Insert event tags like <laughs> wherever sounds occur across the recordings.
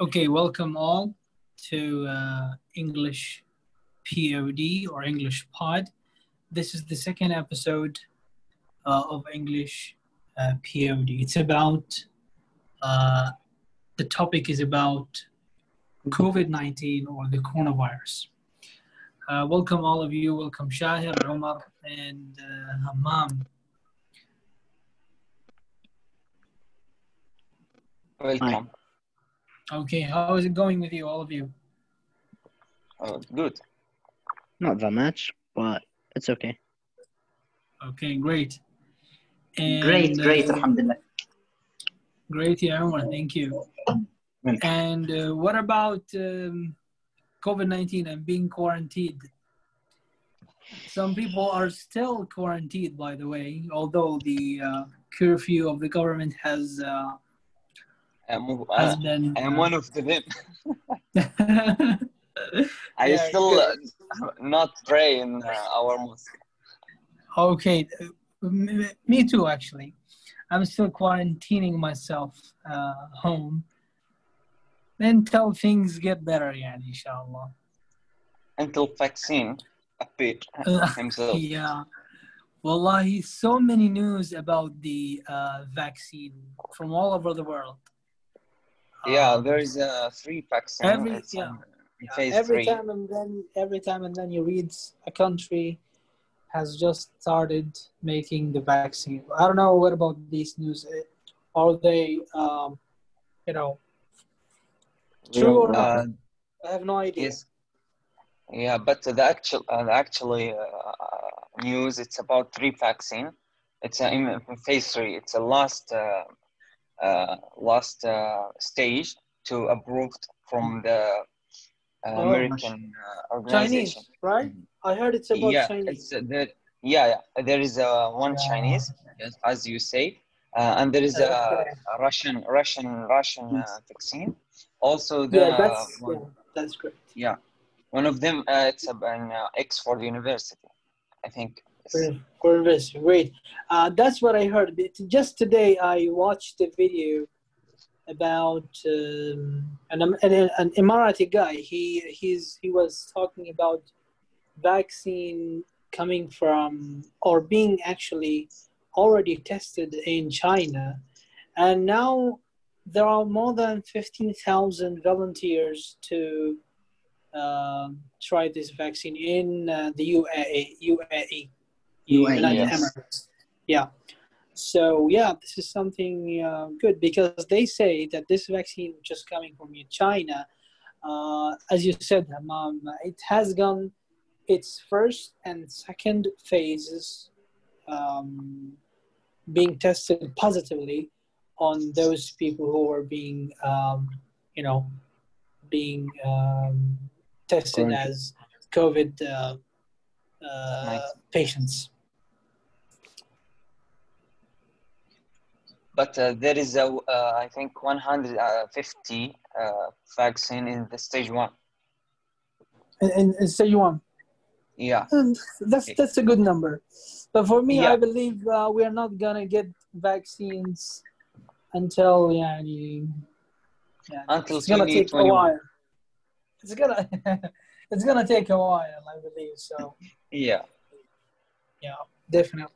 Okay, welcome all to uh, English POD or English Pod. This is the second episode uh, of English uh, POD. It's about, uh, the topic is about COVID 19 or the coronavirus. Uh, welcome all of you. Welcome Shahir, Omar, and uh, Hammam. Welcome. Okay, how is it going with you, all of you? Oh, good. Not that much, but it's okay. Okay, great. And, Great, great, uh, Alhamdulillah. Great, yeah, Omar, thank you. And uh, what about um, COVID 19 and being quarantined? Some people are still quarantined, by the way, although the uh, curfew of the government has, I'm, has uh. I am one of them. <laughs> I Yeah, still uh, not pray in uh, our mosque. okay, uh, me too, actually. I'm still quarantining myself uh, home until things get better, yeah, inshallah. Until vaccine appear Uh, himself. Yeah. Wallahi, so many news about the uh, vaccine from all over the world. Yeah, Um, there is a free vaccine. Every- yeah. yeah, every three. time and then every time and then you read a country has just started making the vaccine. I don't know what about these news. Eh, Are they, um, you know, true or not? Uh, I have no idea. yes. Yeah, but the actual, uh, the actually uh, news. It's about three vaccine. It's uh, in in phase three. It's a last uh, uh, last uh, stage to approved from the uh, Oh, American uh, organization. Chinese, right? I heard it's about yeah, Chinese. it's uh, there. Yeah, yeah. There is uh, one Yeah. Chinese, yes, as you say, uh, and there is a, a Russian, Russian, Russian uh, vaccine. Also, the yeah, that's one, yeah, that's great. yeah, one of them. Uh, it's a- an uh, Oxford University, I think. It's- Great. Uh, that's what I heard. Just today, I watched a video about um, an, an an Emirati guy. He he's he was talking about vaccine coming from or being actually already tested in China, and now there are more than fifteen thousand volunteers to um, try this vaccine in uh, the UAE. UAE. UAE, United yes. Emirates. Yeah. So yeah, this is something uh, good because they say that this vaccine, which is coming from China, uh, as you said, Hammam, it has gone its first and second phases um, being tested positively on those people who are being, um, you know, being um, tested as COVID uh, Nice. patients. But uh, there is a, uh, I think, 150 uh, vaccine in the stage one. And, and stage one. Yeah, And that's that's a good number. But for me, Yeah. I believe uh, we are not gonna get vaccines until yeah, yeah Until it's gonna take a while. It's gonna <laughs> it's gonna take a while, I believe. So <laughs> yeah. yeah, definitely.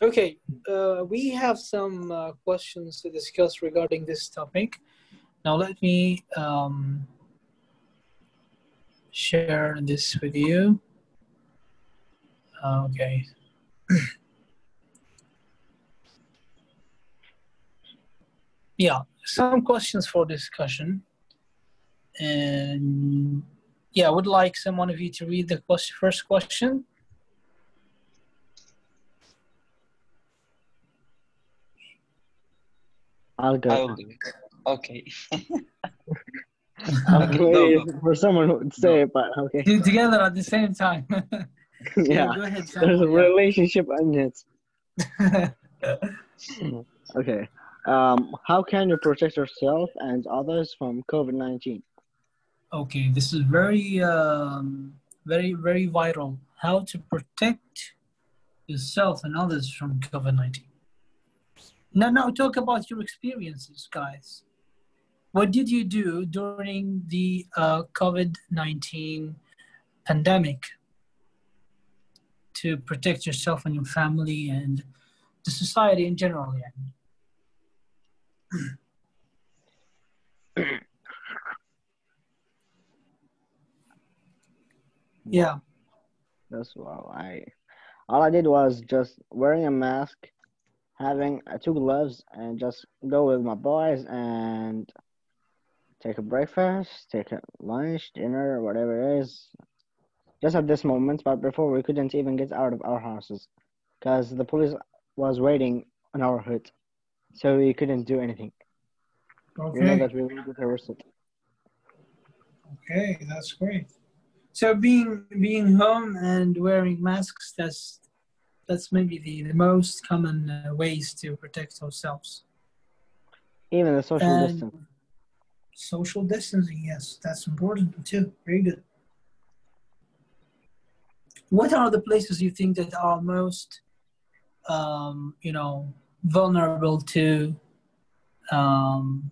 Okay, uh, we have some uh, questions to discuss regarding this topic. Now let me um, share this with you. Okay. <clears throat> yeah, some questions for discussion. And yeah, I would like someone of you to read the question, first question. I'll I go. will do it. Okay. I'm <laughs> Okay, go, waiting for someone who would say it, but okay. Do- <laughs> Together at the same time. <laughs> yeah. go ahead, There's a relationship in it. Okay. Um, how can you protect yourself and others from COVID 19? Okay, this is very, um, very, very vital. How to protect yourself and others from COVID 19. Now, now talk about your experiences, guys. what did you do during the uh, COVID 19 pandemic to protect yourself and your family and the society in general? Yeah. <clears throat> yeah. That's well, I all I did was just wearing a mask, having two gloves, and just go with my boys and take a breakfast, take a lunch, dinner, whatever it is. Just at this moment, but before we couldn't even get out of our houses because the police was waiting on our hood, so we couldn't do anything. Okay. We know that we get arrested. Okay, that's great. So being being home and wearing masks, that's that's maybe the, the most common uh, ways to protect ourselves. Even the social And distance. Social distancing, yes, that's important too. Very good. What are the places you think that are most, um, you know, vulnerable to, um,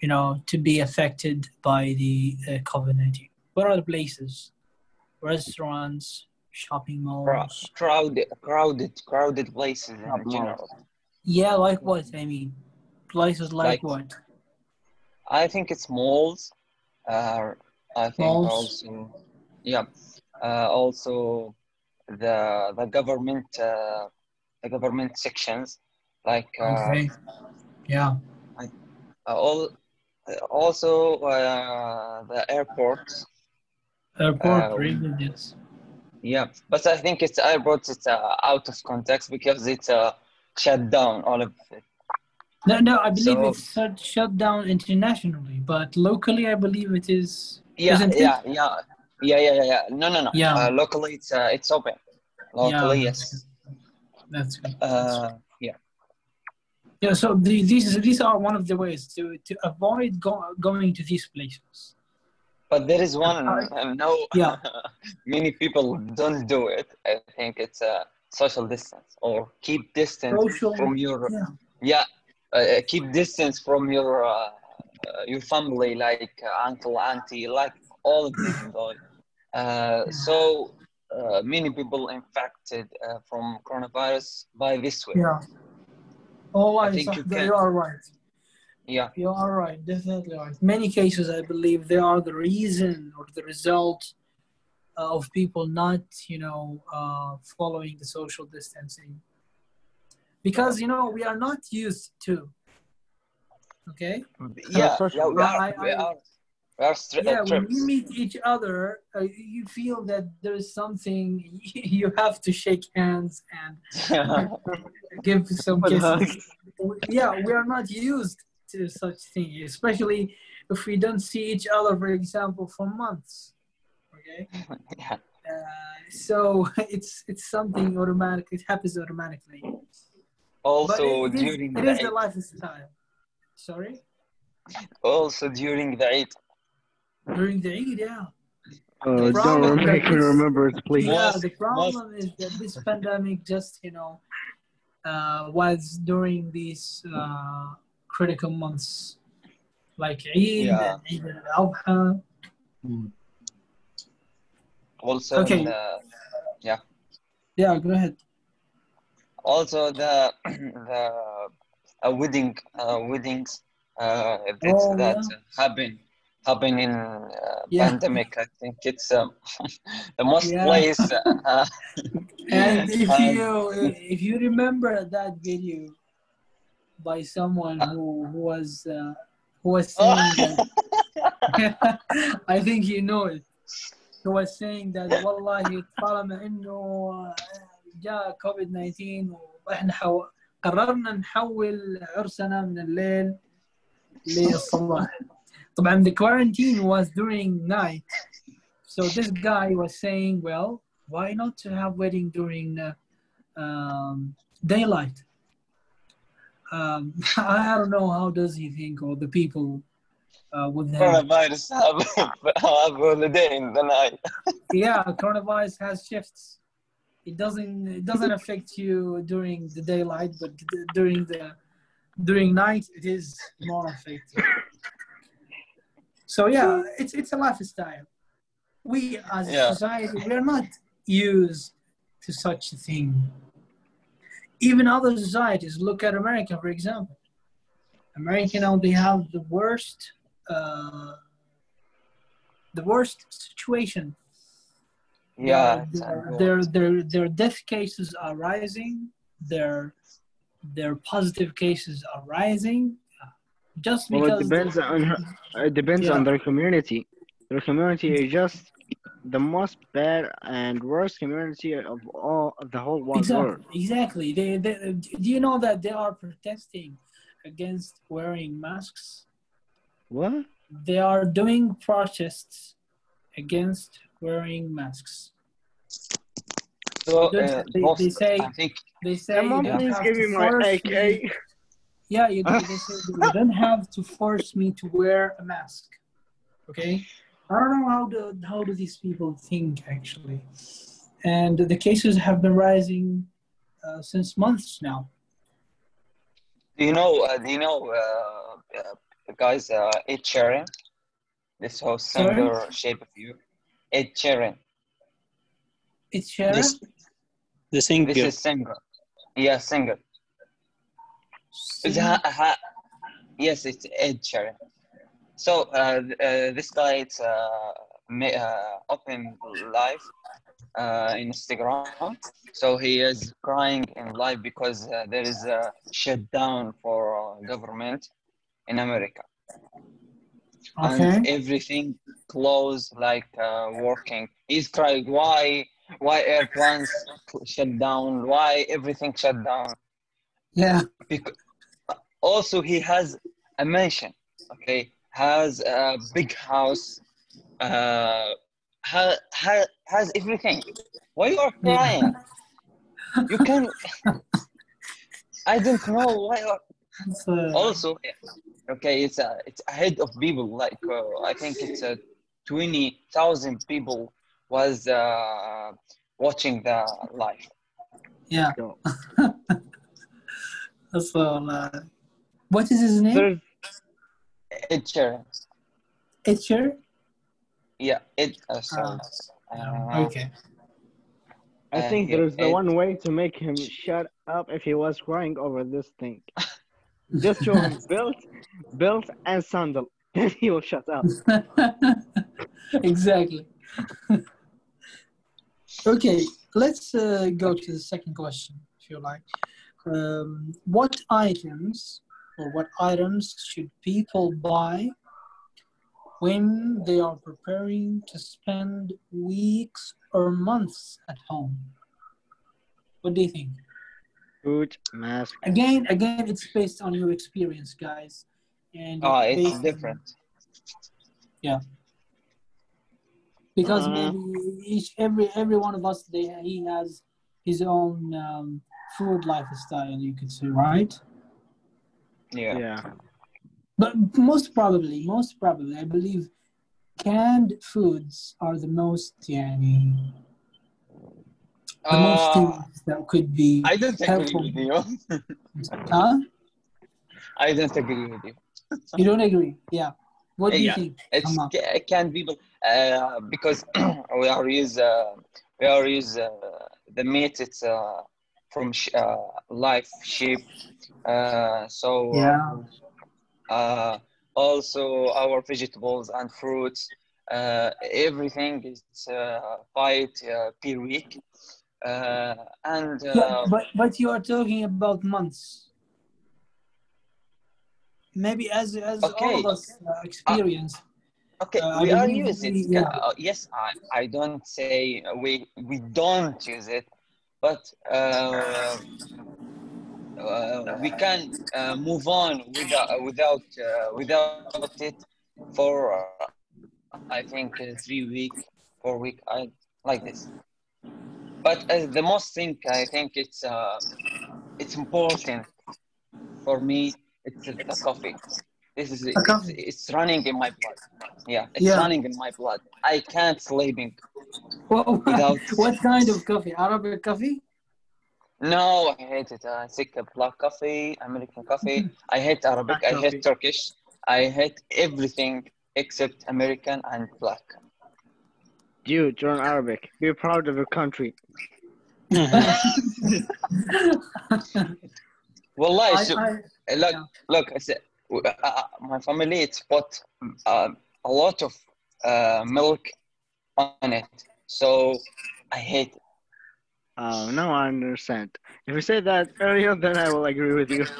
you know, to be affected by the uh, COVID nineteen? What are the places? Restaurants, shopping Cra- malls. crowded, crowded, crowded places in general. Yeah, like what? I mean, places like, Like- what? I think it's malls. Uh, I think Malls. also, yeah, uh, also the the government uh, the government sections like uh, Okay. Yeah. uh, all uh, also uh, the airports. Airport, Uh, very yes. Yeah, but I think it's airports. It's uh, out of context because it's uh, shut down all of it. No, no, I believe So- it's shut, shut down internationally, but locally, I believe it is. Yeah, Isn't it? yeah, yeah, yeah, yeah, yeah, yeah. No, no, no. Yeah. Uh, locally, it's uh, it's open. Locally, yeah, yes. That's good. That's good. Uh, yeah. yeah, so the, these these are one of the ways to to avoid go, going to these places. But there is one. I- Uh, no, Yeah. <laughs> many people don't do it. I think it's a uh, social distance or keep distance Social, from your yeah. yeah. Uh, keep distance from your uh, uh, your family, like uh, uncle, auntie, like all of them. Like, <sighs> uh, so uh, many people infected uh, from coronavirus by this way. Yeah. Oh, I I think you you can- are right. Yeah. You are right, definitely right. Many cases, I believe, they are the reason or the result of people not, you know, uh, following the social distancing. Because, you know, we are not used to. Okay? Yeah, social- yeah, we are, I- we I- are, we are stri- Yeah, uh, when you meet each other, uh, you feel that there is something <laughs> you have to shake hands and <laughs> give some kisses. yeah, we are not used to such thing, especially if we don't see each other, for example, for months. Okay, <laughs> yeah. uh, so <laughs> it's it's something automatic. It happens automatically. Also but it is, during it the is the lifestyle. Sorry, also during the Eid. during the Eid, yeah. Uh, don't make me remember it, please. Yeah, the problem is that this pandemic just, you know, uh, was during these uh, critical months like Eid Yeah. and Eid al-Adha. Also Okay. the Yeah, go ahead. also the <clears throat> the uh, wedding uh, weddings uh, that's, Oh, that yeah. happen happen in uh, Yeah. pandemic. I think it's um, <laughs> the most Yeah. place. Uh, <laughs> And if you if you remember that video by someone who, who was uh, who was saying that <laughs> <laughs> I think you know it. He was saying that والله طالما انه جاء كوفيد 19 واحنا حو... قررنا نحول عرسنا من الليل للصباح. طبعا the quarantine was during night. So this guy was saying, well, why not to have wedding during uh, um, daylight? Um, <laughs> I don't know how does he think or the people uh, with him. coronavirus have, <laughs> have holiday in the night. <laughs> yeah, coronavirus has shifts. It doesn't it doesn't affect you during the daylight, but d- during the during night it is more affected. So yeah, it's it's a lifestyle. We as Yeah. society we are not used to such a thing. Even other societies, look at America for example. America now they have the worst uh, the worst situation Yeah, it's their, their their their death cases are rising. Their their positive cases are rising. Just Well, because it depends on her, it depends Yeah. on their community. Their community is just the most bad and worst community of all of the whole wide exactly world. exactly. They, they do you know that they are protesting against wearing masks? What? They are doing protests against wearing masks. So, They- uh, they- both, they say- I think, They say Come you on, don't please give me my AK. me- Yeah, you, they say you don't have to force me to wear a mask. Okay, I don't know how do how do these people think actually, and the cases have been rising uh, since months now. do you know, uh, do you know, uh, uh, guys, uh, Ed Sheeran, this whole Sorry? similar shape of you, Ed Sheeran, It's Sharon. This, the singer. this is singer, yeah, singer. It's ha- ha- yes, it's Ed Sheeran. So uh, uh, this guy, it's uh, uh, open live uh, in Instagram. So he is crying in live because uh, there is a shutdown for uh, government in America, Okay. and everything closed, like uh, working. He's crying, why, why airplanes shut down? Why everything shut down? Yeah. Bec- also he has a mansion okay has a big house uh ha, ha, has everything why you are crying you can <laughs> i don't know why you are It's, uh, also okay it's a it's ahead of people like uh, i think it's a 20000 people was uh watching the live yeah. So. <laughs> That's all. Uh, what is his name? There's Ed Sheeran. Ed Sheeran? yeah it uh, sorry. Uh, Okay. I Uh, think yeah, there's the it- one way to make him shut up if he was crying over this thing. <laughs> Just show him belt, belt and sandal. <laughs> Then he will shut up. <laughs> exactly. okay, let's uh, go to the second question, if you like. Um, what items or what items should people buy when they are preparing to spend weeks or months at home? What do you think? Food, mask. Again, again, it's based on your experience, guys, and oh it's different. on- different because Uh, maybe each every every one of us they he has his own um, food lifestyle you could say right yeah Yeah. but most probably most probably i believe canned foods are the most yani, the most Uh, things that could be I don't agree with you. huh I don't agree with you. you don't agree yeah what do you think It's Amma? ca- can people uh, because <clears throat> we are use uh, we are use uh, the meat. It's uh, from sh- uh, live sheep. Uh, so yeah uh, also our vegetables and fruits. Uh, everything is uh, uh, per week. Uh, and uh, yeah but but you are talking about months maybe as as all of us uh, experience Okay, Uh, I we are using it. yeah. Uh, yes, I, I don't say we we don't use it, but uh, uh, we can uh, move on without without uh, without it for uh, I think uh, three week, four week. I like this. But uh, the most thing I think it's uh, it's important for me. It's the coffee. This is it's, it's running in my blood. Yeah, it's Yeah. running in my blood. I can't sleeping Well, without. <laughs> what kind of coffee? Arabic coffee? No, I hate it. I think black coffee, American coffee. I hate Arabic. Black I coffee. hate Turkish. I hate everything except American and black. Dude, you're an Arabic. Be proud of your country. <laughs> Wallahi, I, so- I, look, yeah. look. I said, uh, uh, my family it's bought uh, a lot of uh, milk on it, so I hate it. Oh, no, I understand. If you said that earlier, then I will agree with you. <laughs>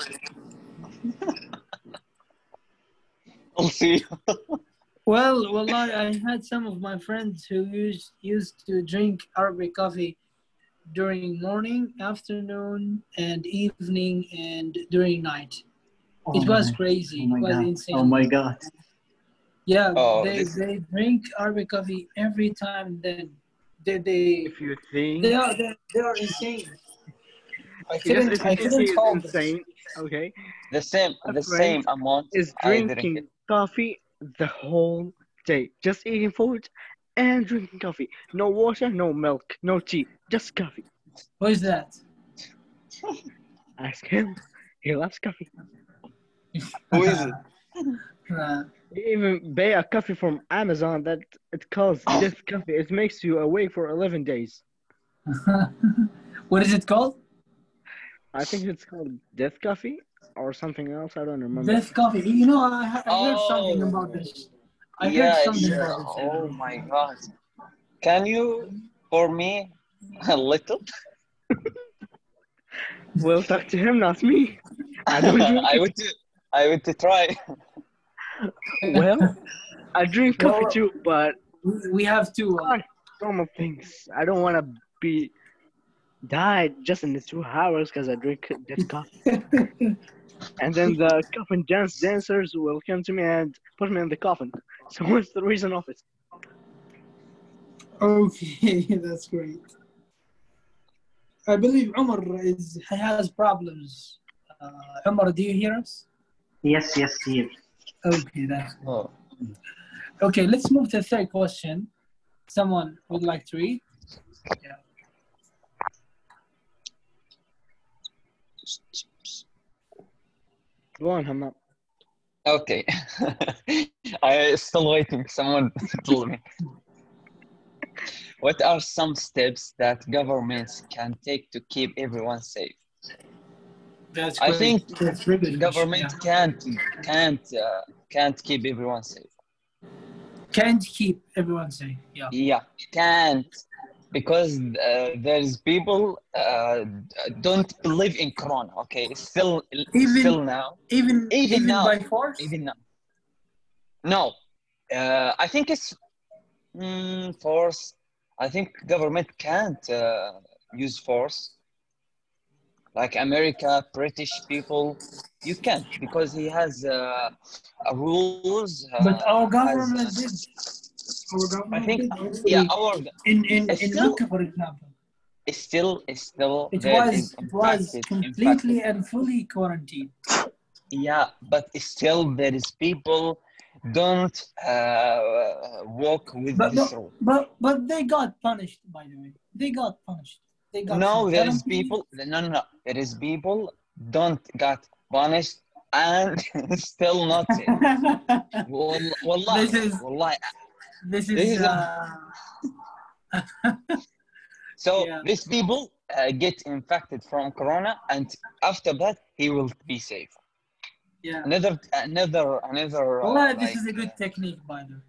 I'll see. well, well, I, I had some of my friends who used used to drink Arabic coffee during morning, afternoon, and evening, and during night. Oh it was my- crazy. Oh my it was god. insane. Oh my god. Yeah, Oh, they, this- they drink Arabic coffee every time. Then they they If you think they are they, they are insane. I yes, couldn't if I you think couldn't he is this. insane, okay, The same, My the same amount. is I drink drinking coffee the whole day, just eating food and drinking coffee. No water, no milk, no tea, just coffee. What is that? Ask him. He loves coffee. <laughs> Who is it? He even buy a coffee from Amazon that it calls Death oh. Coffee. It makes you awake for 11 days. <laughs> what is it called? I think it's called Death Coffee or something else. I don't remember. Death coffee. You know, I, I heard oh. something Oh. about this. I yeah, heard something yeah. about this. Oh my god. Can you for me <laughs> a little? We'll talk to him, not me. I don't <laughs> I would I would try. Well, I drink coffee Well- too, but We- We have to. Uh, normal things. I don't want to be died just in the two hours because I drink this coffee. <laughs> And then the coffin dance dancers will come to me and put me in the coffin. <laughs> So what's the reason of it? okay, <laughs> that's great. I believe Umar is has problems. Uh, Umar, do you hear us? Yes, yes, here. Okay, that's good. Oh. Okay, let's move to the third question. Someone would like to read? Yeah. Go on, Hammam. Okay. <laughs> I still waiting. Someone <laughs> told me. What are some steps that governments can take to keep everyone safe? That's I great. think that's. Government Yeah. can't can't uh, can't keep everyone safe. can't keep everyone safe. Yeah. Yeah, can't because uh, there's people uh, don't believe in Corona. Okay, still Even- still now. Even Even even, now. by force. even now. No, uh, I think it's mm, force. I think government can't uh, use force. Like America, British people, you can't because he has uh, rules. Uh, but our government has- did. Our government think- did yeah, our in in in still- for example, it's still it's still it was it was completely impacted. and fully quarantined. Yeah, but still there is people don't uh, walk with But- this rule. But but they got punished. By the way, they got punished. They got No, there is people. No, no, no. There is people don't got punished and <laughs> still not. <laughs> This is- this This is uh, <laughs> So Yeah. these people uh, get infected from corona, and after that he will be safe. yeah. Another, another, another. uh, this like, is a good technique, by the way.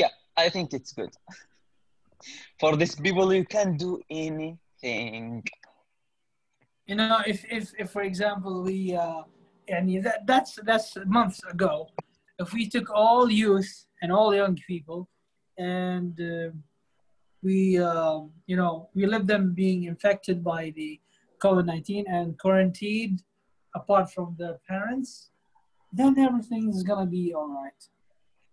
Yeah, I think it's good. For these people, you can do anything. You know, if if, if for example we uh, and that that's that's months ago, if we took all youth and all young people, and uh, we uh, you know we let them being infected by the COVID nineteen and quarantined apart from their parents, then everything is gonna be all right.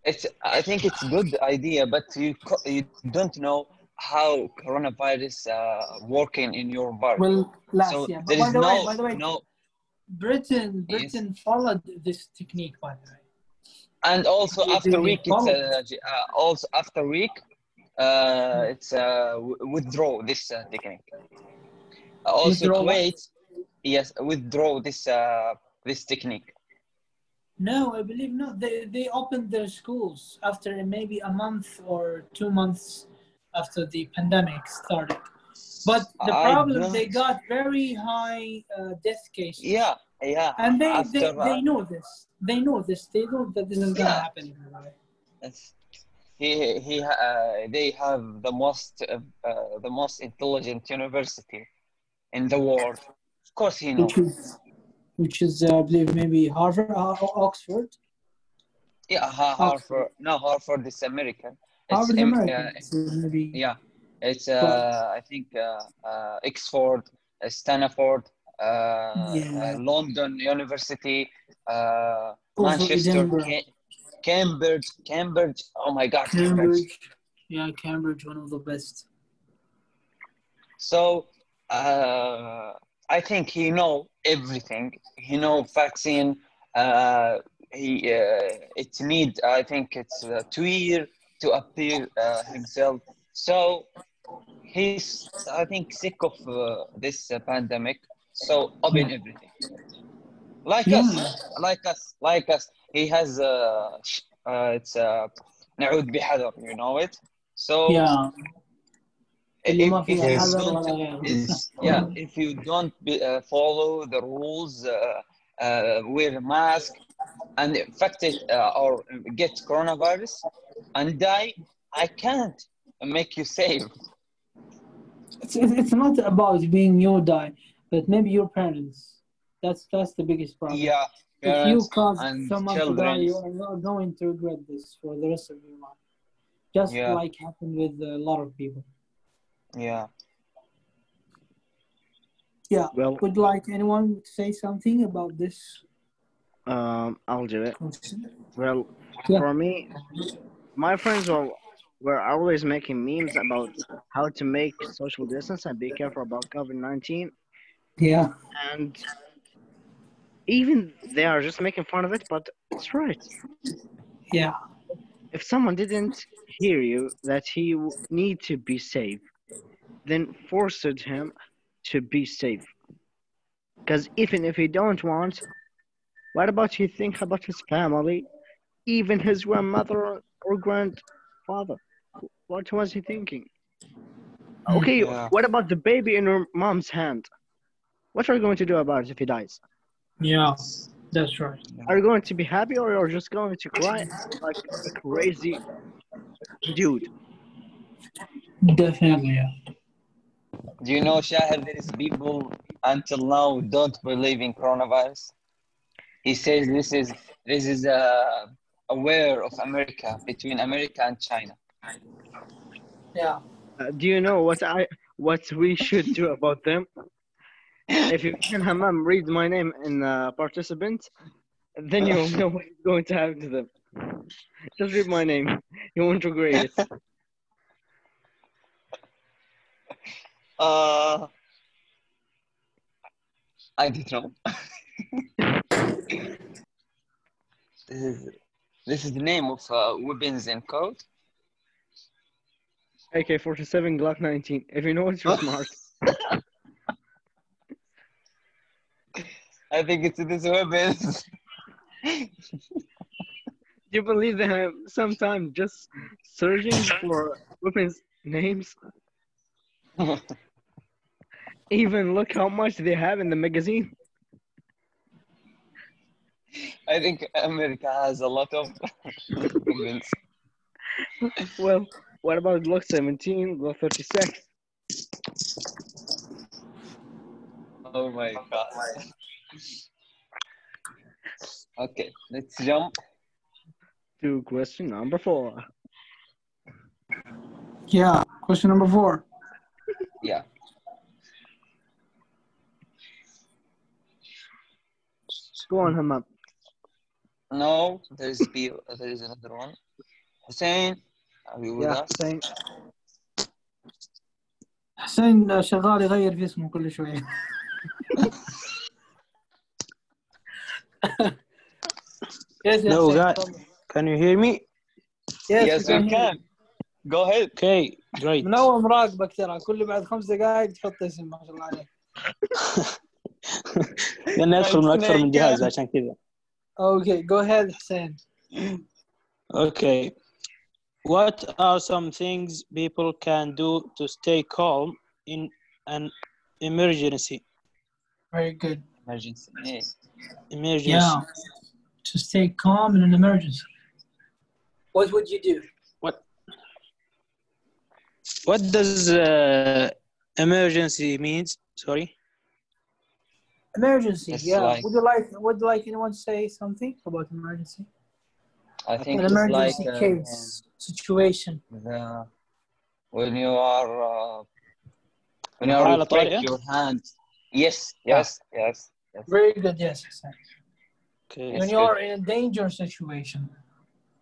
It's. I think it's good idea, but you you don't know how coronavirus uh, working in your body. Well, last so year, but there by is the no way, by the way, no, Britain Yes. Britain followed this technique, by the way. and also They- after they week it's uh, uh, also after week uh, it's uh, withdraw this uh, technique. Also, Withdraw? Kuwait, yes, withdraw this uh, this technique. No, I believe not. They they opened their schools after maybe a month or two months after the pandemic started. But the I problem don't- they got very high uh, death cases. Yeah, yeah. And they, after they, they know this. They know this. They know that this is gonna Yeah. happen. Yes. He he uh, they have the most uh, uh, the most intelligent university in the world. Of course, he knows. Which is uh, I believe maybe Harvard or Oxford. Yeah, Ha- Harvard. No, Harvard is American. It's Harvard im- American. uh, so maybe yeah, it's uh, I think uh, uh, Oxford, uh, Stanford, uh, Yeah. uh, London University, uh, Manchester, Edinburgh. Ca- Cambridge, Cambridge. Oh my God, Cambridge. Cambridge. Yeah, Cambridge, one of the best. So uh, I think he know everything. He know vaccine. Uh, he uh, it need. I think it's uh, two year to appear uh, himself. So he's I think sick of uh, this uh, pandemic. So open everything. Like Yeah. us, like us, like us. He has uh, sh- uh it's uh, نعود بحذر. You know it. So Yeah. if, is, <laughs> yeah, if you don't be, uh, follow the rules, uh, uh wear mask, and infected uh, or get coronavirus and die, I can't make you safe. It's, it's not about being you die, but maybe your parents. That's that's the biggest problem. Yeah, if you cause someone children. to die, you are not going to regret this for the rest of your life. Just yeah. like happened with a lot of people yeah Yeah. Well, Would like anyone to say something about this? um, I'll do it. Well, Yeah. for me, my friends were were always making memes about how to make social distance and be careful about COVID nineteen, Yeah. and even they are just making fun of it. But it's right. Yeah. If someone didn't hear you that he need to be safe, then forced him to be safe. Because even if he don't want, what about he think about his family, even his grandmother or- or grandfather? What was he thinking? Hmm, okay, Yeah. what about the baby in your mom's hand? What are you going to do about it if he dies? Yeah. That's right. Are you going to be happy or you're just going to cry like a crazy dude? Definitely. Yeah. Do you know shahid there is people until now don't believe in coronavirus he says this is this is uh, aware of america between america and china Yeah. Uh, do you know what I what we should do about them? If you can Hammam read my name in uh, participant, then you'll <laughs> know what is going to happen to them. Just read my name. You won't regret it. <laughs> Uh, I don't know. this is this is the name of uh, weapons and code. AK-47 Glock 19. If you know it, you're smart. <laughs> I think it's this weapons. You believe that I'm sometimes just searching <laughs> for weapons names? <laughs> Even look how much they have in the magazine. I think America has a lot of <laughs> weapons. Well, what about Glock 17, Glock 36? Oh my god. Okay, let's jump. To question number four. Yeah. Question number four. Yeah. Go on, Hammam. No, there is B. There is another one. Hussein, are you with Yeah, us? same. حسين شغال يغير في اسمه كل شوية. yes, yes, No, guy- تفضل. Can you hear me? Yes, Yes, we can. Go ahead. Okay, great. من اول مراقبك ترى كل بعد خمس دقائق تحط اسم ما شاء الله عليك لأن أدخل من أكثر من جهاز عشان كذا Okay, go ahead, Hussein. Okay. What are some things people can do to stay calm in an emergency? Very good. emergency yeah. Emergency. Yeah. To stay calm in an emergency. What would you do? What does uh, emergency means? Sorry. Emergency, it's yeah. Like, would you like would you like anyone say something about emergency? I think an emergency like, case uh, situation. When you are uh, when you are your hand. Ah. Yes, yes, yes, Very good. Yes. Okay. When you good. are in a danger situation,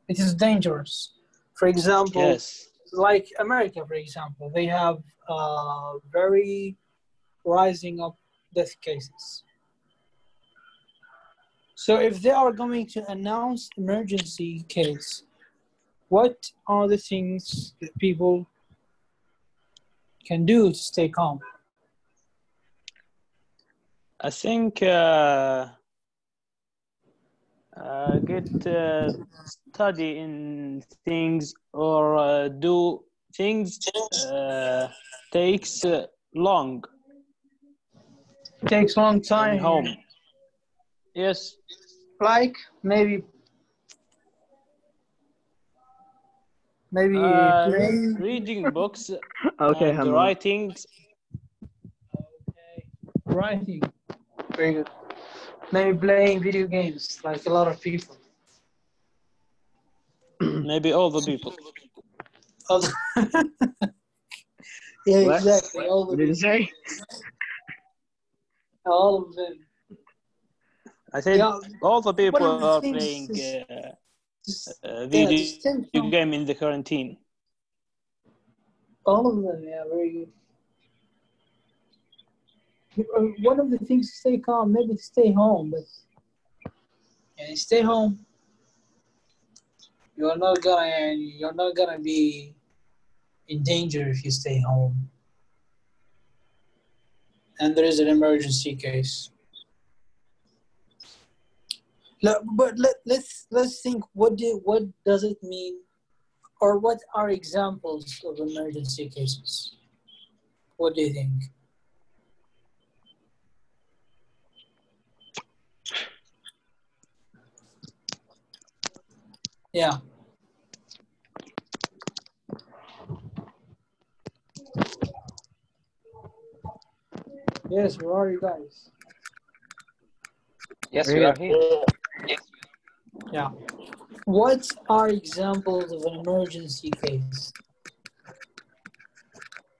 it is dangerous. For example, yes. like America, for example, they have a very rising up death cases. So if they are going to announce emergency case, what are the things that people can do to stay calm? I think uh, uh, get uh, study in things or uh, do things uh, takes uh, long takes long in time. home. Yes. Like maybe maybe Uh, reading books <laughs> Okay, and Hamad. writing. Writing. Very good. Maybe playing video games like a lot of people. <clears throat> Maybe all the people. All- <laughs> yeah, What? exactly. All What of, did you say? All of them. I think Yeah, all the people One the are playing is- uh, just, uh, video just stay game in the quarantine. All of them, yeah, very good. Uh, One of the things to stay calm, maybe to stay home, but yeah, stay home. You're not gonna, you're not gonna be in danger if you stay home. And there is an emergency case. But let, let's let's think. What do what does it mean, or what are examples of emergency cases? What do you think? Yeah. Yes, where are you guys? Yes, we are here. Yeah. What are examples of an emergency case?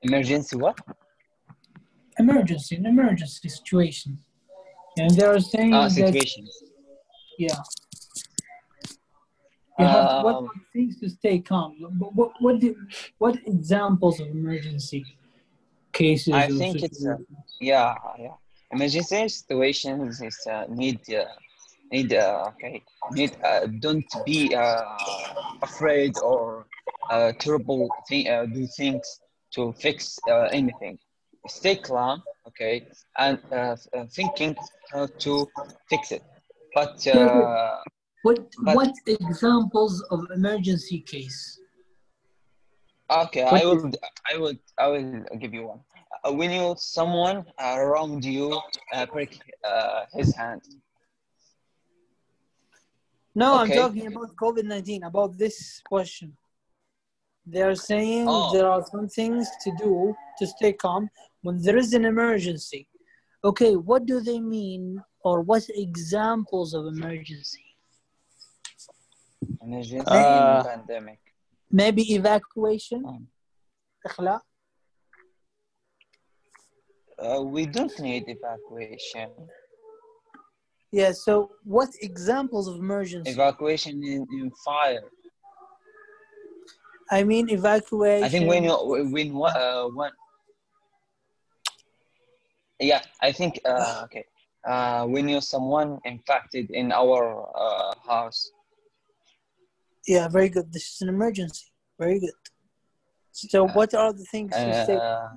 Emergency what? Emergency, an emergency situation. And they are saying Ah, that, situations. yeah. You have what Um, are things to stay calm? What, what, what, do- what examples of emergency cases? I think it's, uh. Yeah, yeah. Emergency situations is uh, need uh, need uh, okay need uh, don't be uh, afraid or uh, terrible thing uh, do things to fix uh, anything. Stay calm, okay, and uh, uh, thinking how to fix it. But uh, What, but- what examples of emergency case? Okay, I will I will I will give you one. Uh, when you someone wronged you uh, break uh, his hand. No, I'm talking about COVID 19, about this question. They are saying Oh. there are some things to do to stay calm when there is an emergency. Okay, what do they mean or what examples of emergency? Emergency Uh, pandemic. Maybe evacuation? Um, إخلاء? Uh, we don't need evacuation. Yeah, so what examples of emergency? Evacuation in, in fire. I mean evacuation. I think when you when one uh, one. Yeah, I think uh, okay. Uh, when you someone infected in our uh, house. Yeah, very good. This is an emergency. Very good. So what are the things stay Uh,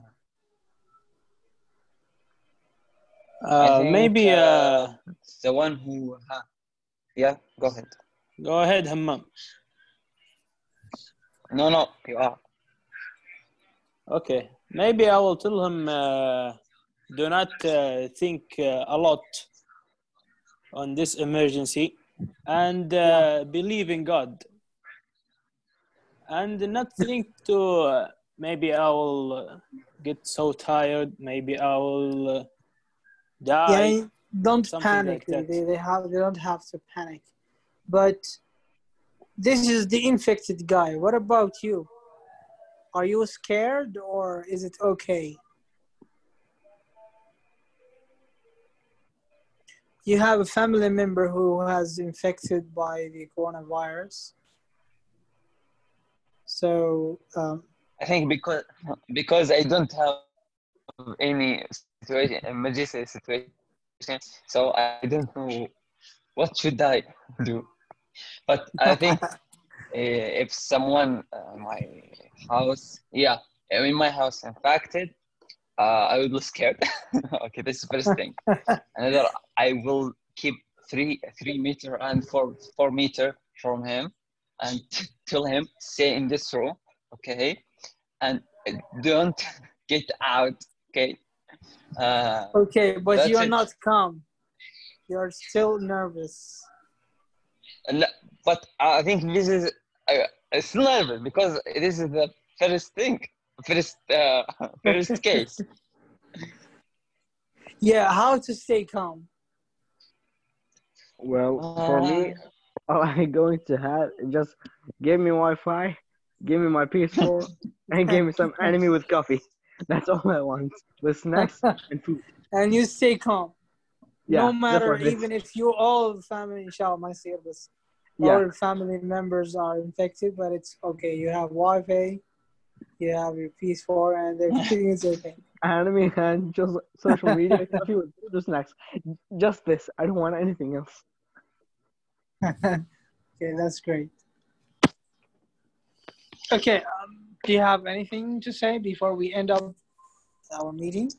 Uh, think, maybe uh, uh, the one who. Yeah, go ahead. go ahead, Hammam. No, no, you are. Okay, maybe I will tell him uh, do not uh, think uh, a lot on this emergency and uh, believe in God. And not think to uh, maybe I will uh, get so tired, maybe I will uh, die. yeah, don't something panic. like they, they, they have they don't have to panic. But this is the infected guy. What about you? Are you scared or is it okay? You have a family member who has infected by the coronavirus. So um, I think because because I don't have any situation, emergency situation, so I don't know what should I do. But I think uh, <laughs> if someone uh, my house, yeah, in my house infected, uh, I would be scared. <laughs> okay, this is first <laughs> thing. Another, I will keep three three meter and four four meter from him, and tell him stay in this room, okay, and don't get out, okay. Uh, okay, but you're it. not calm. You're still nervous. No, but I think this is uh, it's nervous because this is the first thing, first uh, <laughs> first <laughs> case. Yeah, how to stay calm? Well, for me, all I'm <laughs> going to have just give me Wi-Fi, give me my PS4, <laughs> and give me some anime with coffee. That's all I want. With snacks <laughs> and food. And you stay calm. Yeah, no matter what it is. even if you all family inshallah my service Yeah, all family members are infected but it's okay you have wi-fi you have your ps4 and everything is okay anime and just social media, coffee with snacks. Just this. I don't want anything else okay that's great okay um, do you have anything to say before we end up our meeting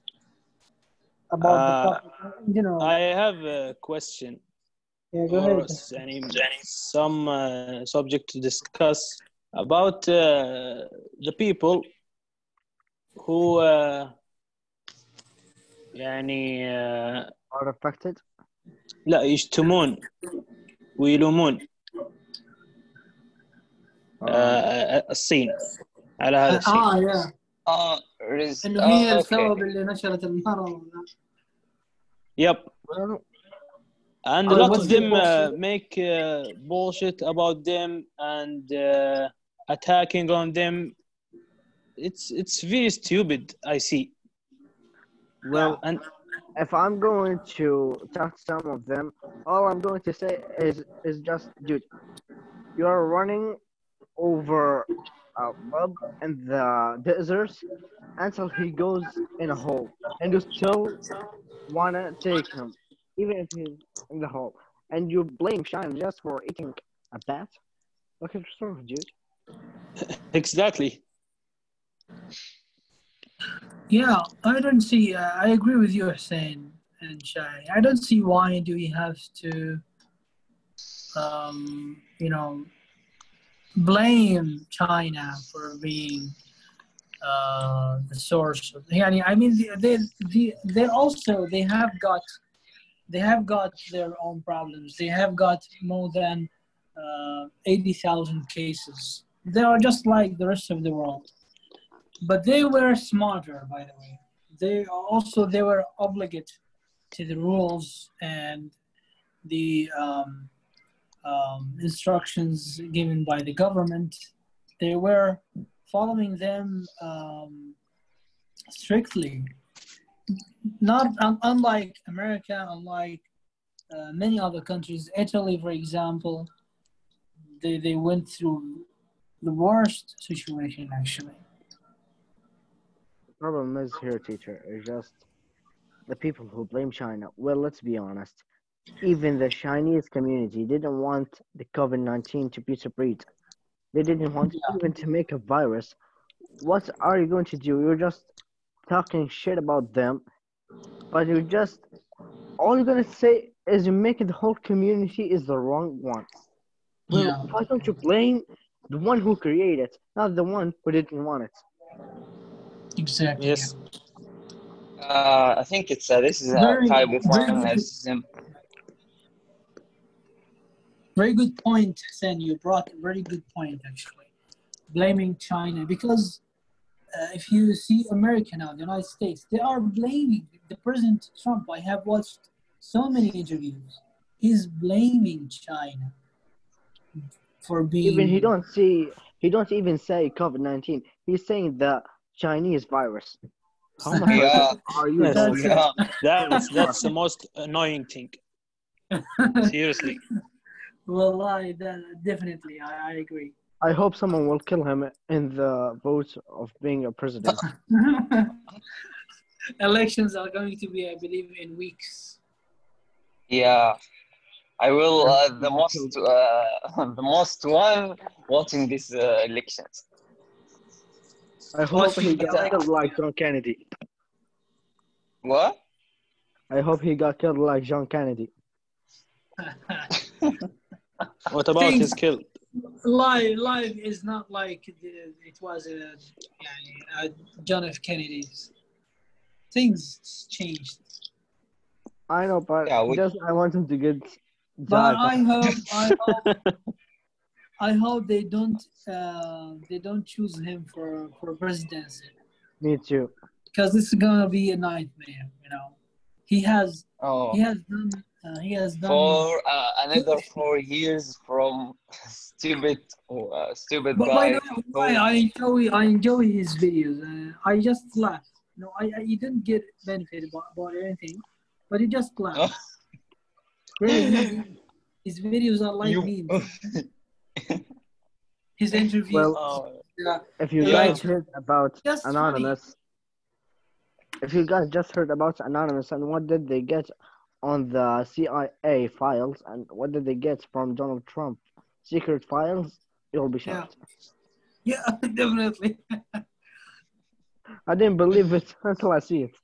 about Uh, the topic you know I have a question yeah go or ahead s- any, some uh, subject to discuss about uh, the people who uh, يعني uh, Are affected? لا يشتمون ويلومون Uh, آه، الصين على هذا الشيء آه يا آه res- انه هي آه، السبب. اللي نشرت المرض Yep. well, And Oh, a lot of the them uh, make uh, bullshit about them and uh, attacking on them. It's it's very stupid. I see. well, And if I'm going to touch some of them, all I'm going to say is is just, dude, you're running over a bub in the desert until he goes in a hole, and you still wanna take him, even if he's in the hole, and you blame China just for eating a bat. Look at yourself, dude. exactly. Yeah, I don't see. Uh, I agree with you, Hussein and Shai. I don't see why do we have to, um, you know, blame China for being uh, the source of. I mean, they, they, they, also they have got, they have got their own problems. They have got more than uh, eighty thousand cases. They are just like the rest of the world but they were smarter by the way. They also they were obligate to the rules and the um, um, instructions given by the government. They were following them um, strictly. Not un- unlike america unlike uh, many other countries. Italy for example they, they went through the worst situation actually problem is here, teacher, is just the people who blame China. Well, let's be honest. Even the Chinese community didn't want the COVID 19 to be spread. They didn't want even to make a virus. What are you going to do? You're just talking shit about them, but you just all you're gonna say is you're making the whole community is the wrong one. Yeah. Why don't you blame the one who created, not the one who didn't want it? Exactly. Yes. Uh, I think it's uh, this is a Very- type of very- Very good point, Sen. You brought a very good point, actually. Blaming China. Because uh, if you see America now, the United States, they are blaming the President Trump. I have watched so many interviews. He's blaming China for being. Even he don't see, he don't even say COVID nineteen. He's saying the Chinese virus. How much Yeah. are you? Yes. doing? Yeah. That's that's the most annoying thing. Seriously. well, I definitely, I, I agree. I hope someone will kill him in the vote of being a president. <laughs> Elections are going to be, I believe, in weeks. Yeah, I will. Uh, the most, uh, <laughs> the most one watching these uh, elections. I hope he got killed like John Kennedy. What? I hope he got killed like John Kennedy. <laughs> what about Things, his kill? Life, life is not like it was uh, a, a uh, John F. Kennedy's. Things changed. I know, but yeah, we... just I want him to get. But I hope, I <laughs> hope I hope they don't uh, they don't choose him for for presidency Me too. because this is gonna be a nightmare. You know, he has Oh, he has done uh, he has done for uh, another four years from <laughs> stupid, uh, stupid But by guy. the way, I enjoy I enjoy his videos. Uh, I just laugh. No, I, I you didn't get benefit about, about anything, but he just laugh. <laughs> really, his, his videos are like You- memes. <laughs> His interview. Well, Oh, yeah, If you Yeah. guys heard about Just funny. Anonymous, if you guys just heard about Anonymous and what did they get on the CIA files and what did they get from Donald Trump secret files, you'll be shocked. yeah, <laughs> definitely. I didn't believe it <laughs> until I see it.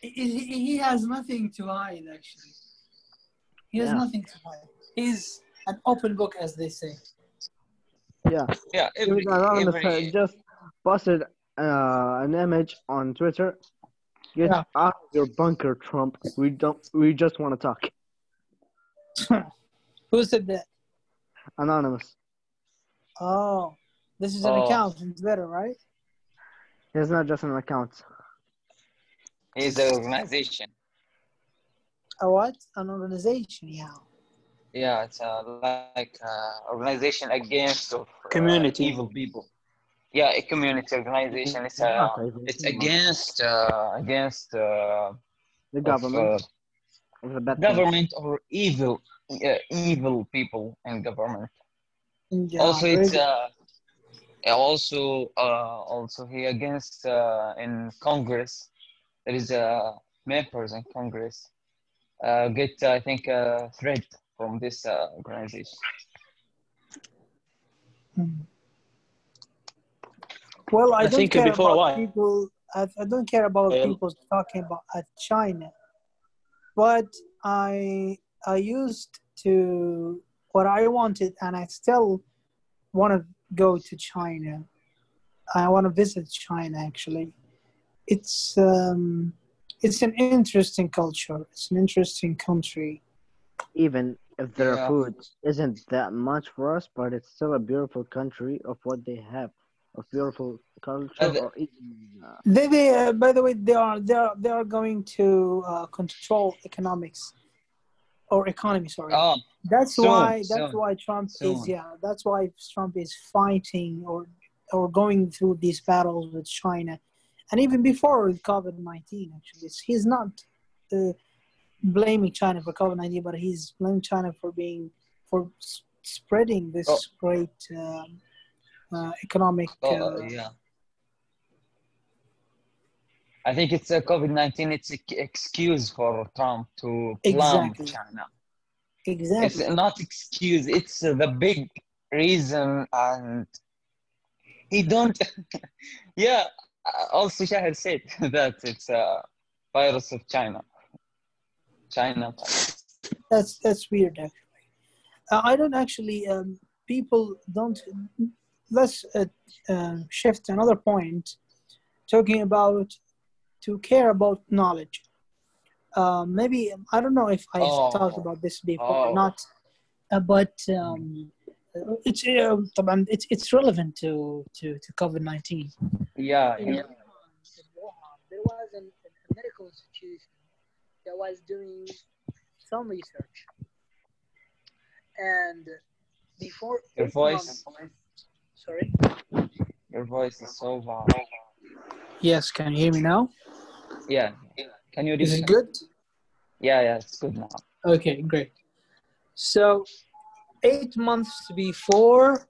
he, he- he has nothing to hide. Actually, he has Yeah. nothing to hide. He's an open book, as they say. Yeah, yeah. Every, Even Anonymous every, uh, just posted uh, an image on Twitter. Get Yeah. out of your bunker, Trump. We don't. We just want to talk. <laughs> Who said that? Anonymous. Oh, this is an Oh. account. It's better, right? It's not just an account. he's an organization. A what? An organization, yeah. Yeah, it's uh, like uh, organization against of uh, Community. evil people. Yeah, a community organization. It's uh, Not it's against uh, against uh, the of, government. uh, of the government or evil uh, evil people in government. Yeah, also, very it's uh, also uh, also he against uh, in Congress. There is a members in Congress uh, get I think a threat from this uh, organization. Mm. Well, I, I don't think care before a about while- people. I, I don't care about Well- people talking about uh, China, but I I used to what I wanted, and I still want to go to China. I want to visit China. Actually, it's um, it's an interesting culture. It's an interesting country. even if their Yeah. food isn't that much for us, but it's still a beautiful country of what they have, of beautiful culture. Uh, the- or even, uh, They, they uh, by the way, they are they are they are going to uh, control economics or economy. Sorry, Oh, that's soon, why that's soon, why Trump is yeah that's why Trump is fighting or or going through these battles with China, and even before COVID nineteen actually, it's, he's not uh, blaming China for COVID nineteen, but he's blaming China for being for s- spreading this Oh. great um, uh, economic. oh, Uh, yeah. I think it's a COVID nineteen. It's an excuse for Trump to blame Exactly. China. Exactly. It's not excuse. It's uh, the big reason, and he don't. <laughs> yeah. uh, Also, Shahid said <laughs> that it's a virus of China. China. That's that's weird actually. Uh, I don't actually. Um, people don't. Let's uh, uh, shift another point, talking about to care about knowledge. Um, maybe um, I don't know if I oh. talked about this before oh. or not, uh, but um, uh, it's uh, it's it's relevant to to, to COVID nineteen. Yeah, yeah. There was a medical institution that was doing some research. And before Your voice, months- sorry. your voice is so loud. Yes, can you hear me now? Yeah. Can you Is repeat? it good? Yeah, yeah, it's good now. Okay, great. So, eight months before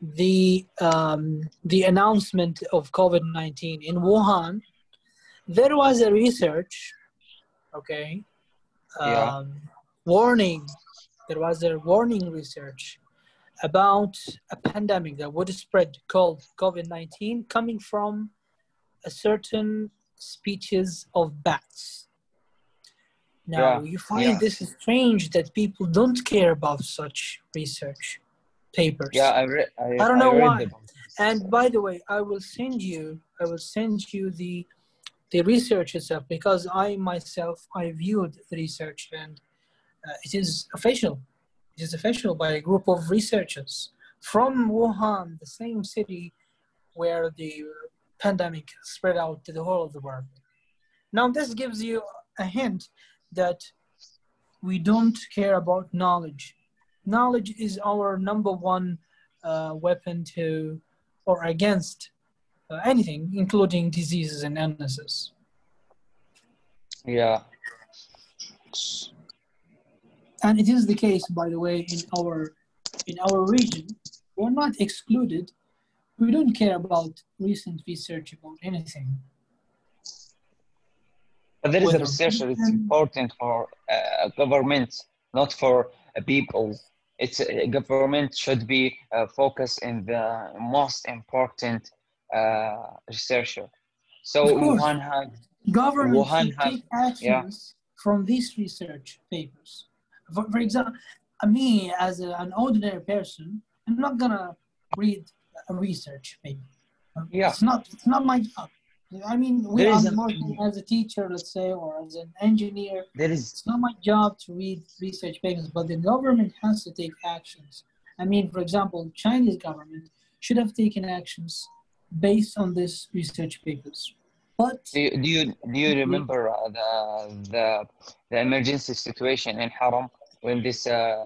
the um, the announcement of COVID nineteen in Wuhan, there was a research. Okay, um, Yeah. warning. There was a warning research about a pandemic that would spread called COVID nineteen coming from a certain species of bats. Now, Yeah, you find yeah. this is strange that people don't care about such research papers. Yeah, I read. I, I don't know read why. And by the way, I will send you. I will send you the the research itself because I myself I viewed the research and uh, it is official. It is official by a group of researchers from Wuhan, the same city where the pandemic spread out to the whole of the world. Now, this gives you a hint that we don't care about knowledge. Knowledge is our number one uh, weapon to or against uh, anything, including diseases and illnesses. Yeah. And it is the case, by the way, in our in our region. We're not excluded. We don't care about recent research about anything. But there is a research that it's important for uh, government, not for uh, people. It's uh, government should be uh, focused in the most important uh, researcher. So. Wuhan had Government Wuhan take actions from these research papers. For, for example, me as a- an ordinary person, I'm not gonna read a research paper. Yeah. It's not. It's not my job. I mean, we There are working as a teacher, let's say, or as an engineer. there is It's not my job to read research papers, but the government has to take actions. I mean, for example, Chinese government should have taken actions based on this research papers. But Do you, do you do you remember uh, the the the emergency situation in Haram when this uh,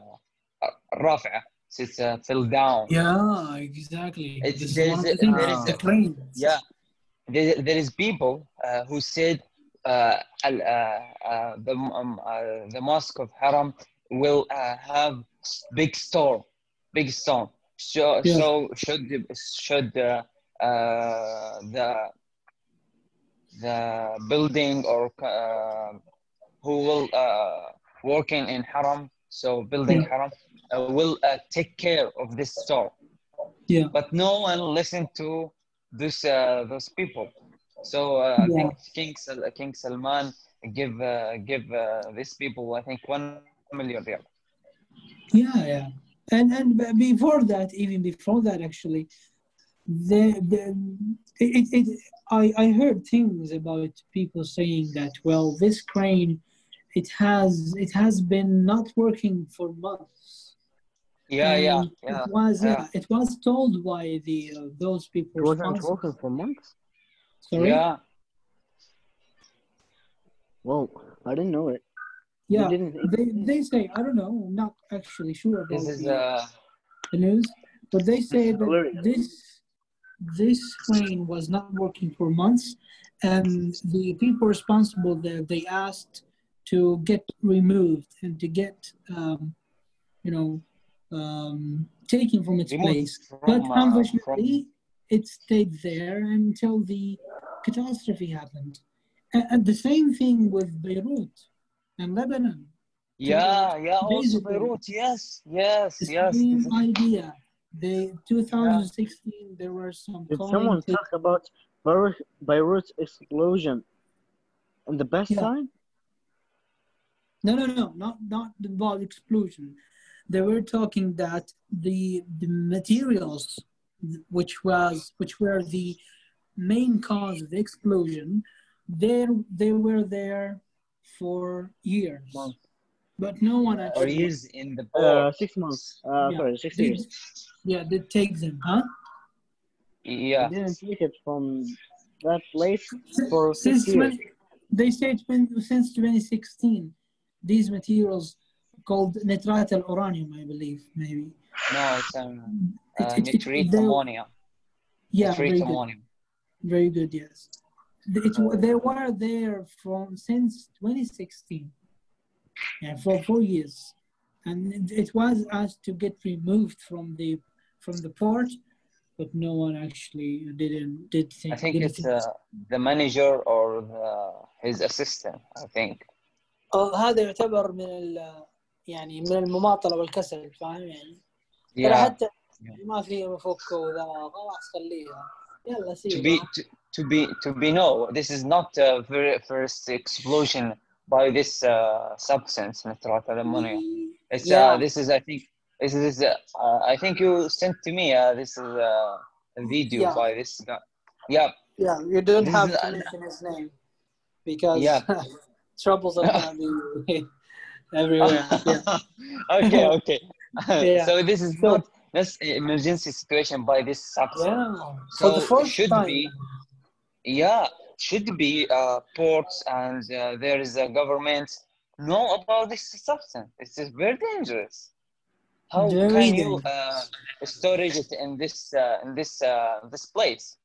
Rafa it's, uh, fell down? yeah, exactly. It's- there is of the a- things, there is a- plane. Yeah, there, there is people uh, who said uh, uh, uh, the um, uh, the mosque of Haram will uh, have big storm, big storm. So Yeah. so should should uh, uh, the the building or uh, who will uh, working in Haram, so building Yeah. Haram, uh, will uh, take care of this storm Yeah, but no one listened to this uh, those people. So uh, I Yeah. think King Sal- King Salman give uh, give uh, these people I think one million real. yeah, yeah. And and before that, even before that, actually, the, the it, it, I I heard things about people saying that well, this crane, it has it has been not working for months. Yeah, yeah, And yeah. It was yeah. yeah. It was told by the uh, those people. It wasn't responsible. working for months. Sorry. Yeah, Whoa, I didn't know it. Yeah. They, they say I don't know. I'm not actually sure about this is the, uh, the news, but they say that hilarious. this this crane was not working for months, and the people responsible there they asked to get removed and to get um, you know um, taken from its removed place. from, But uh, unfortunately, it stayed there until the catastrophe happened. And, and the same thing with Beirut and Lebanon. yeah, yeah. Also Beirut, yes, yes, The yes. same idea. The 2016, there were some Did someone to- talk about Beirut, Beirut's explosion in the best Yeah. time? No, no, no, not not about explosion. They were talking that the the materials, which was which were the main cause of the explosion, they they were there for years, Months. but no one actually. or actually. years in the Uh, six months. Uh, Yeah. Sorry, six years. Yeah, they take them, huh? yeah. They didn't take it from that place for six Since years. 20, they say 20, since 2016, these materials called nitrat al uranium, I believe, maybe. No, it's um, It- uh, it- it- nitrate they- ammonia. Yeah, nitrate very good. ammonium. Very good, yes. It, they were there from since 2016, yeah, for four years, and it, it was asked to get removed from the from the port, but no one actually didn't did think. I think didn't it's uh, the manager or the, his assistant. I think. آه، هذا يعتبر من ال يعني من المماطله والكسل فاهم يعني ترى Yeah. حتى Yeah. ما في مفك وذا خلاص خليها يلا To سيبها be to, to be to be no, this is not the very first explosion by this uh, substance, nitrate ammonium. It's Yeah. uh, this is I think this is uh, I think you sent to me uh, this is uh, a video Yeah. by this guy. Yeah, Yeah, you don't This have is- to mention his name because Yeah. <laughs> troubles are gonna be <laughs> everywhere. <laughs> Yeah. okay, okay. Yeah. so this is So- not this emergency situation by this substance. yeah. So first should time. be, yeah, should be uh, ports and uh, there is a government know about this substance. It's just very dangerous how can you uh, storage it in this uh, in this uh, this place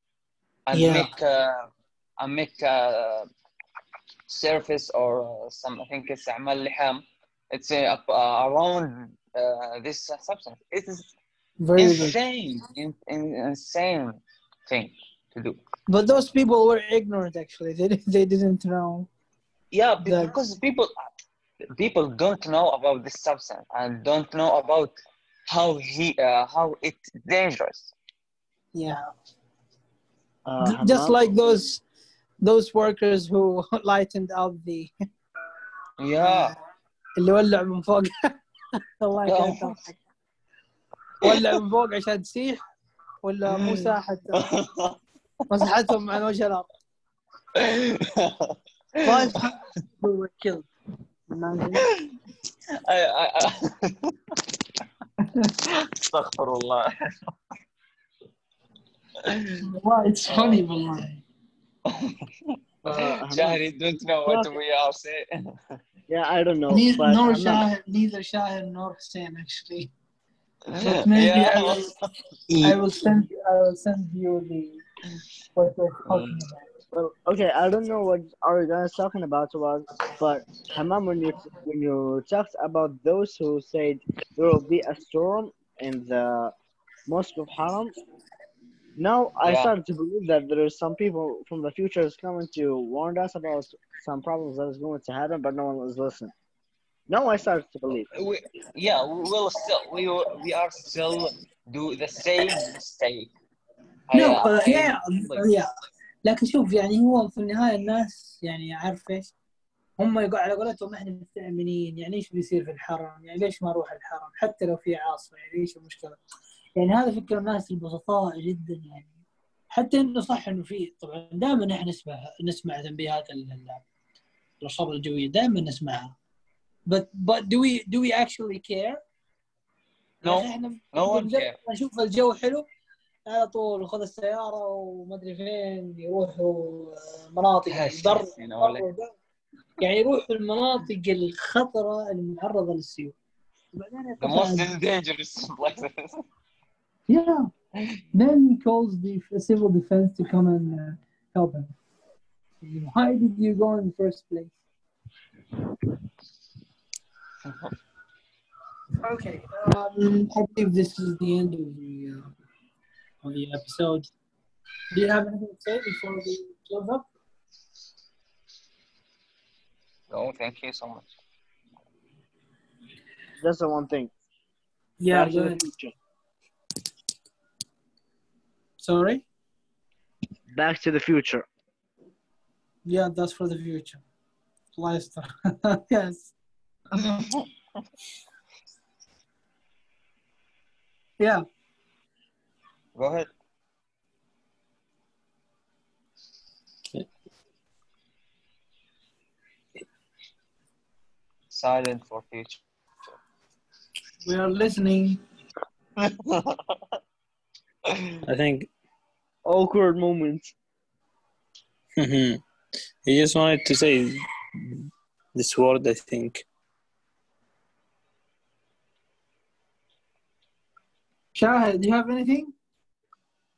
and yeah. make uh, and make uh, surface or uh, some I think it's amal liham. It's uh, uh, around uh, this substance. It is Very insane, in, in, insane thing to do. But those people were ignorant. Actually, they <laughs> they didn't know. Yeah, because that. people people don't know about this substance and don't know about how he uh, how it's dangerous. Yeah. Uh, J- Just Hammam, like those those workers who <laughs> lightened up the Yeah. اللي ولع من فوق <laughs> الله يكرمك ولع من فوق عشان تسيح ولا مو <laughs> ساحة مسحتهم عن وجه الارض Five people were killed. I, <laughs> it's funny, wallahi. Uh, <laughs> don't know what we all saying. Yeah, I don't know. Neither, but nor Shahir, nor Hussein, actually. <laughs> Maybe yeah. I, will, I will send I will send you the what we're talking about. Well, okay, I don't know what our guys talking about was, but Hammam, when you when you talked about those who said there will be a storm in the mosque of Haram, now I Yeah. started to believe that there are some people from the future is coming to warn us about some problems that is going to happen, but no one is listening. Now I started to believe. we, yeah, we will still we will, we are still do the same mistake. No, I- uh, I- yeah, yeah. لكن شوف يعني هو في النهاية الناس يعني عارف إيش؟ هم يقول على قولتهم إحنا مستأمنين يعني إيش بيصير في الحرم؟ يعني ليش ما أروح الحرم؟ حتى لو في عاصفه يعني إيش المشكلة؟ يعني هذا فكر الناس البسطاء جدا يعني حتى إنه صح إنه في طبعا دائما إحنا نسمع نسمع تنبيهات ال- ال- الارصاد الجوية دائما نسمعها. But but do we do we actually care؟ No, يعني إحنا no one نقدر care. نشوف الجو حلو على طول خذ السيارة وما ادري فين يروحوا مناطق البر يعني يروحوا المناطق الخطرة المعرضة للسيول وبعدين places. Yeah. Then he calls the civil defense to come and uh, help him. Why did you go in the first place? Okay. Um, I believe this is the end of the uh, of the episode. Do you have anything to say before we close up? No, thank you so much. That's the one thing. Yeah. Back the future. Sorry. Back to the future. Yeah, that's for the future. Lifestyle. <laughs> yes. <laughs> Yeah. Go ahead. Silent for future. We are listening. I think Awkward moment. Mm-hmm. he just wanted to say this word. I think. Shahid, do you have anything?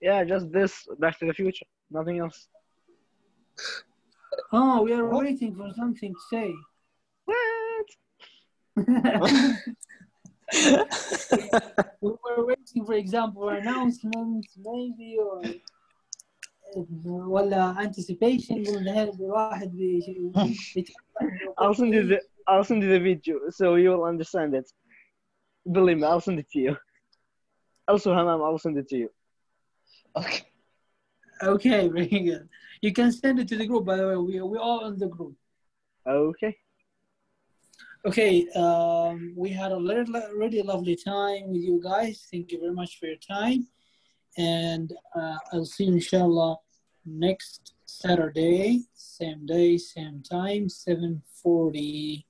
Yeah, just this Back to the Future. Nothing else. Oh, we are waiting for something to say. What? <laughs> we were waiting, for example, for announcements, maybe, or ولا anticipation <laughs> قلنا هل واحد بي- I'll send you the I'll send you the video so you will understand it. Believe me, I'll send it to you. Also, Hamam, I'll send it to you. Okay. Okay, <laughs> very good. You can send it to the group, by the way. We, we're all in the group. Okay. Okay, um, we had a really, really lovely time with you guys. Thank you very much for your time. And uh, I'll see you, inshallah, next Saturday, same day, same time, 7.40.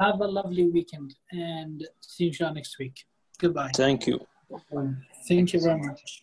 Have a lovely weekend and see you, inshallah, next week. Goodbye. Thank you. Thank you very much.